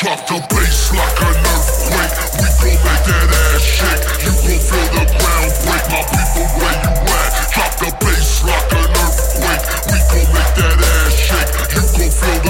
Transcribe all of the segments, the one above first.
Drop the bass like an earthquake. We gon' make that ass shake. You gon' feel the ground break. My people, where you at? Drop the bass like an earthquake. We gon' make that ass shake. You gon' feel the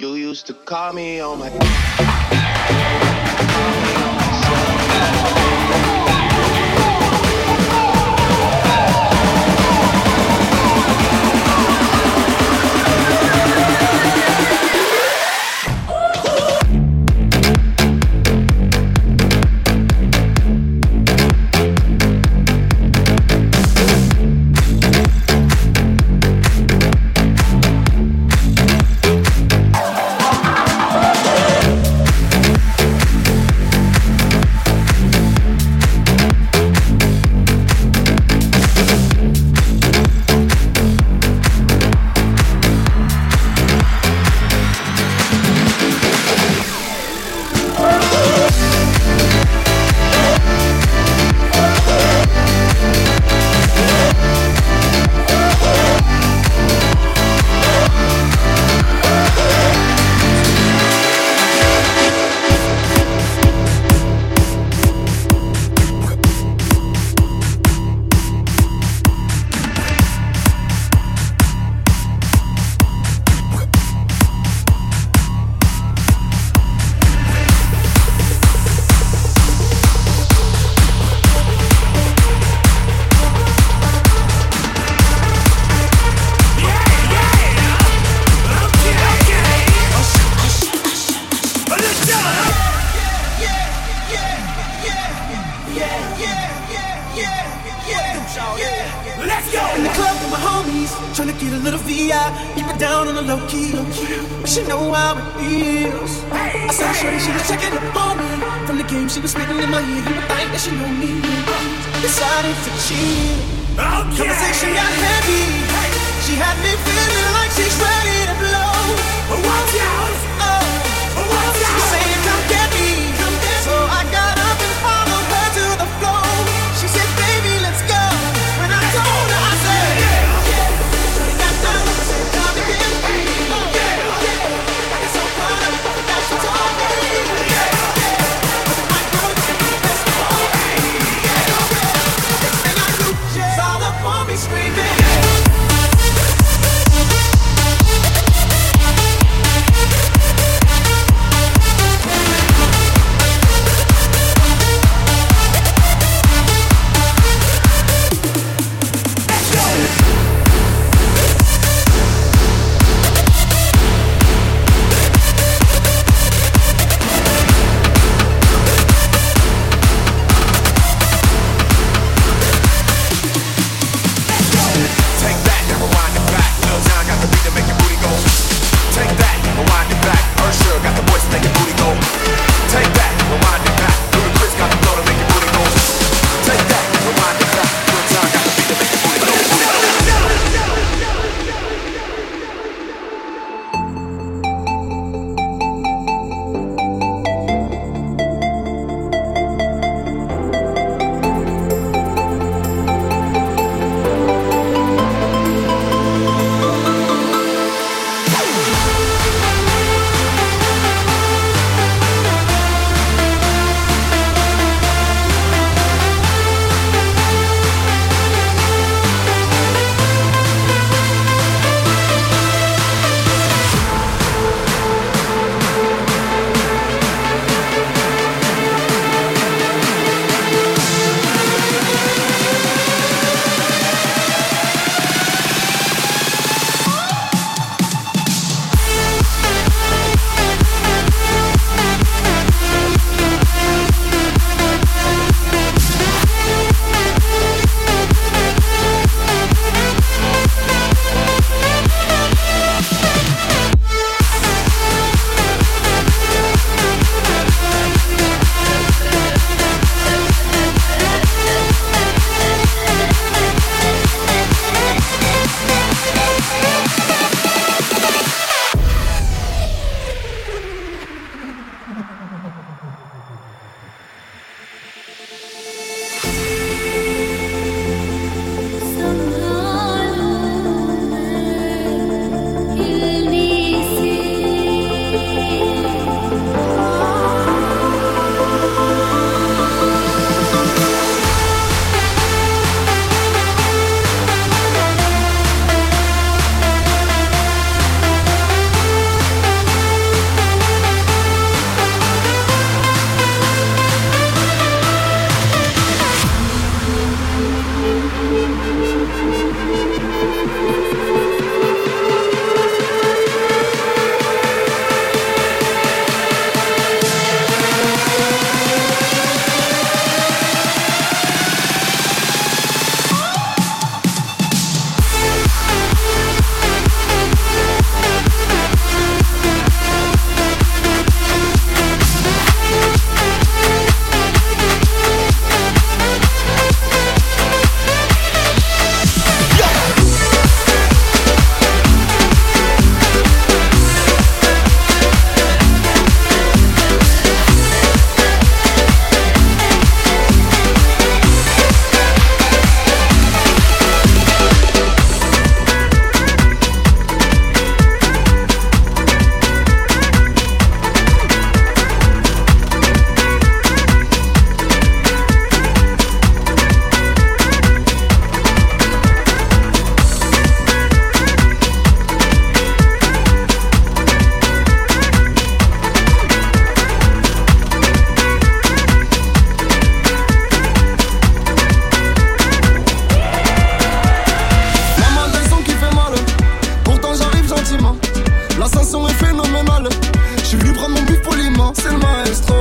You used to call me on my.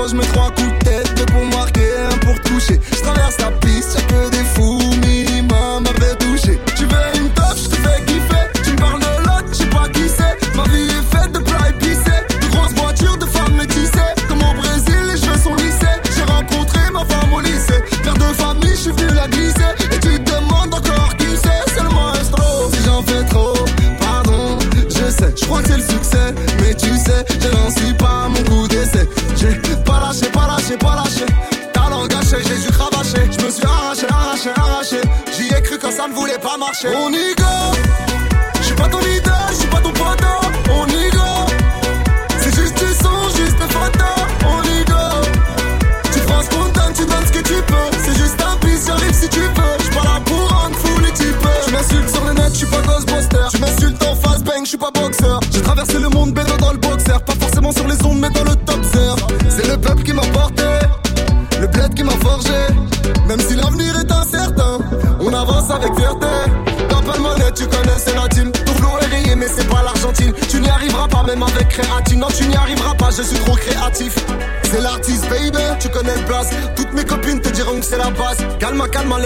je me crois cool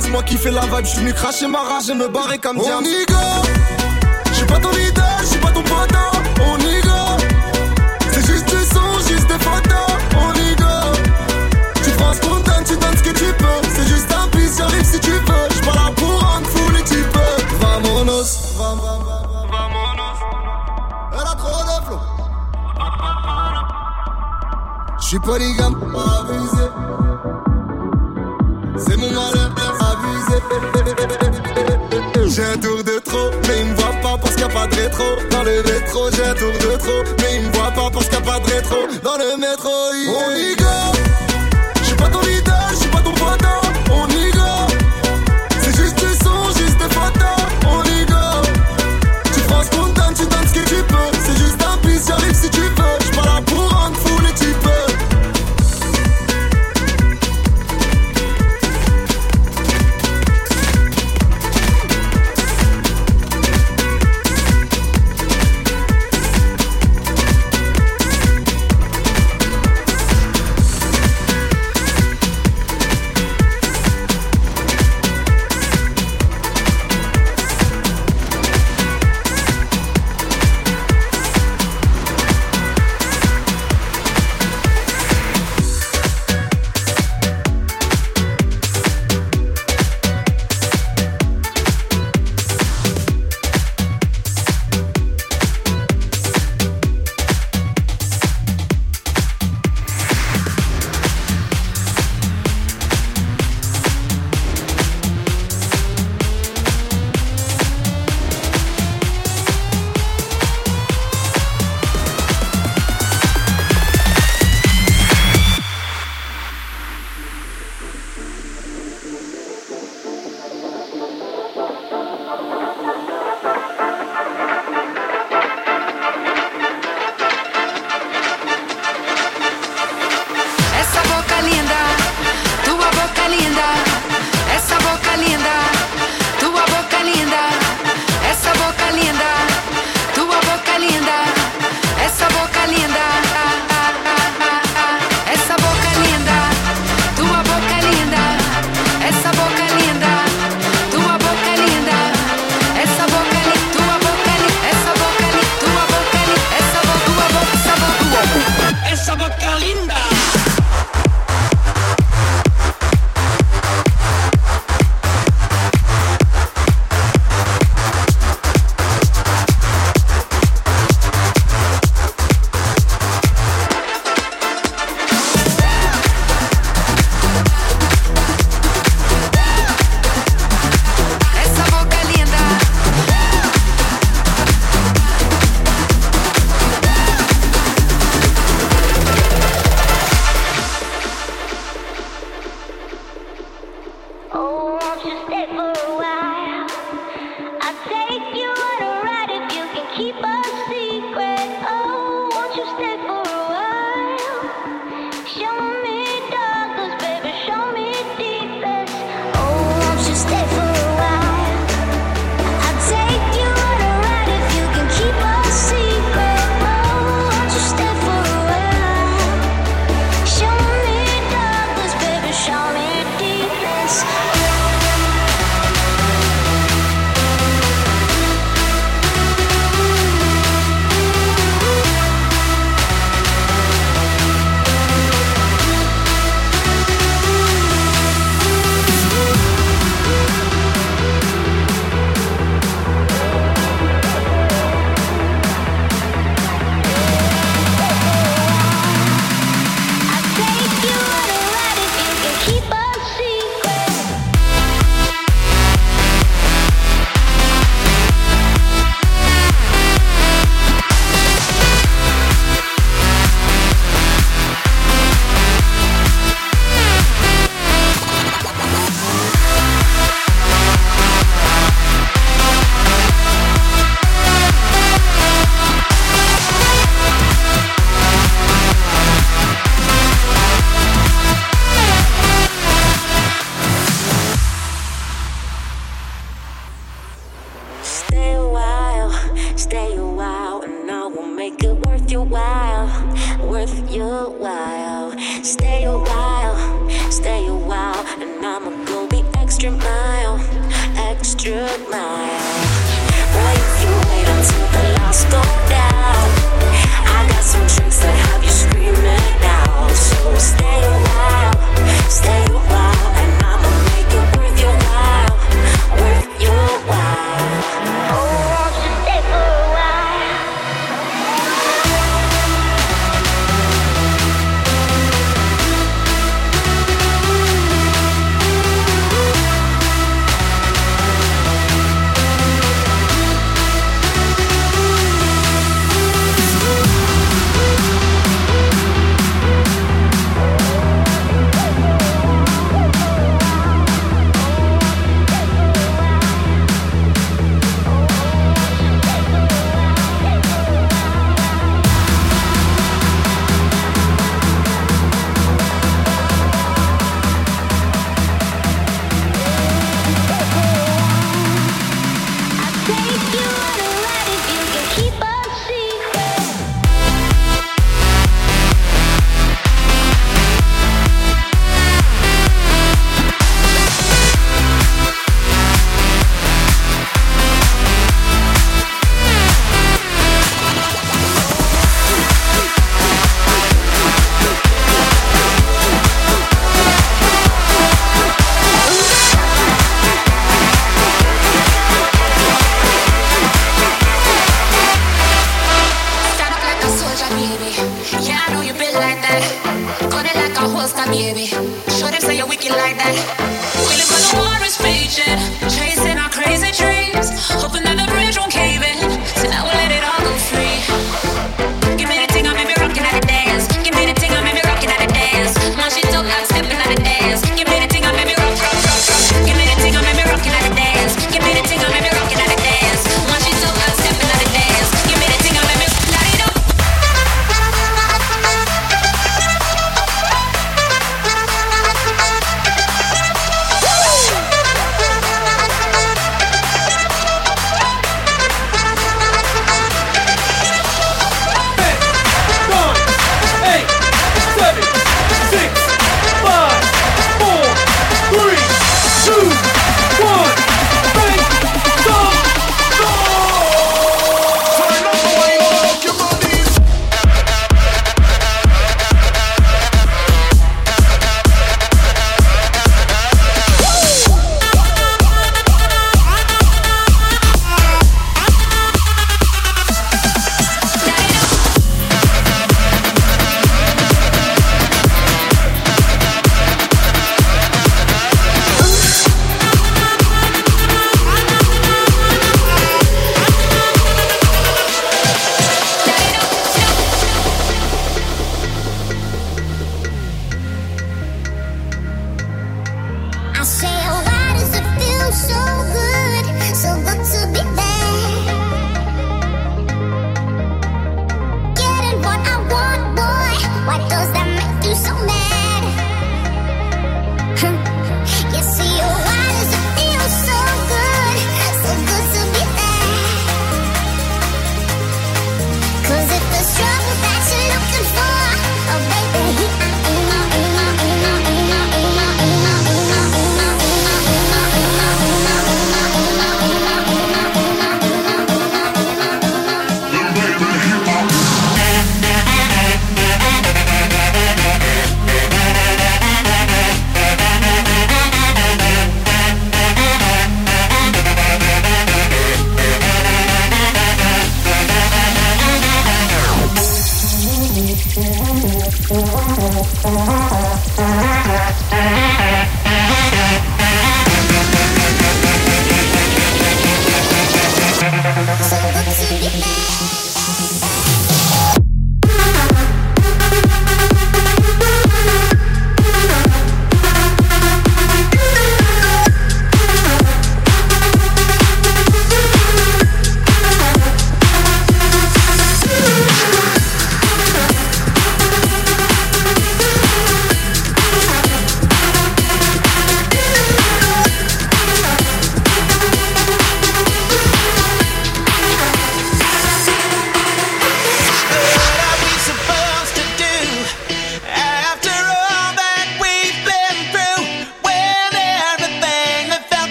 laisse-moi kiffer la vibe. J'suis venu cracher ma rage et me barrer comme diable. On y go. J'suis pas ton leader, j'suis pas ton potin. On y go. C'est juste du son, juste des photos. On y go. Tu prends spontané, tu donnes ce que tu peux. C'est juste un piste, j'arrive si tu veux. J'suis pas là pour rendre fou les types. Vamonos. Vamonos. Elle a trop de flow. J'suis polygame, pas abusé. dans le métro, j'ai un tour de trop. Mais ils me voient pas parce qu'il n'y a pas de rétro. Dans le métro, yeah. on y go. Pas ton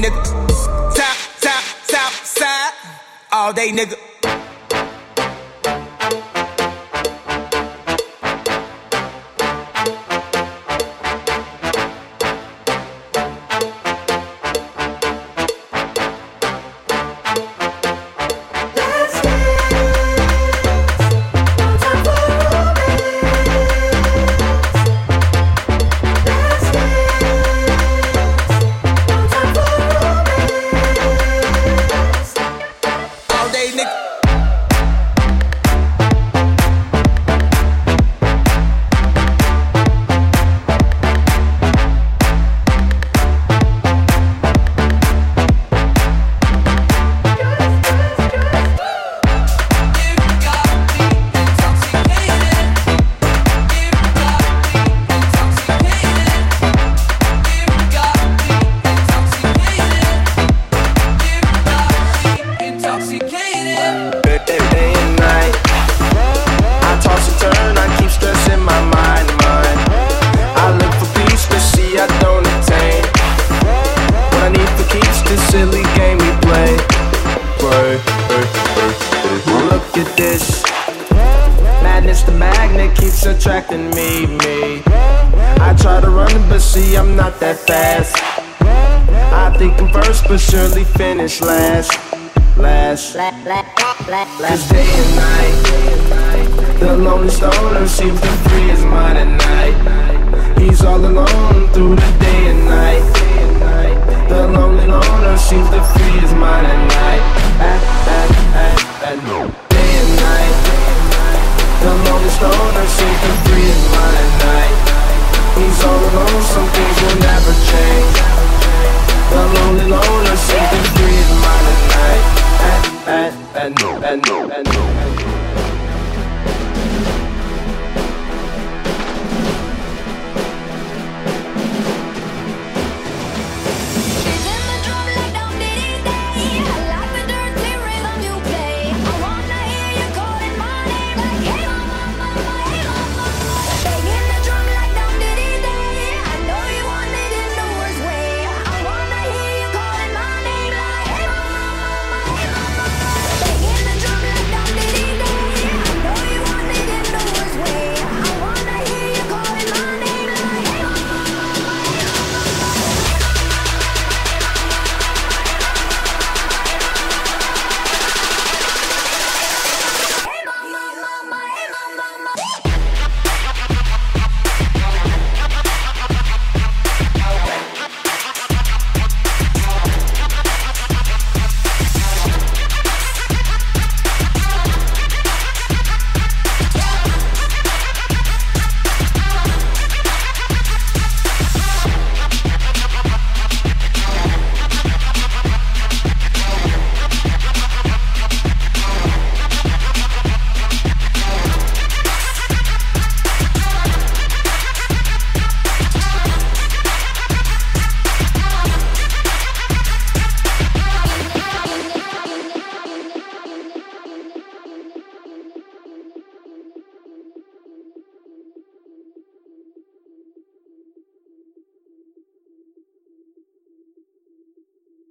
nigga. Top, top, top side. All day nigga. alone, I seem to breathe my night He's all alone, some things will never change I'm only alone, I seem to breathe my night At, at, at, at, at, at, at, at.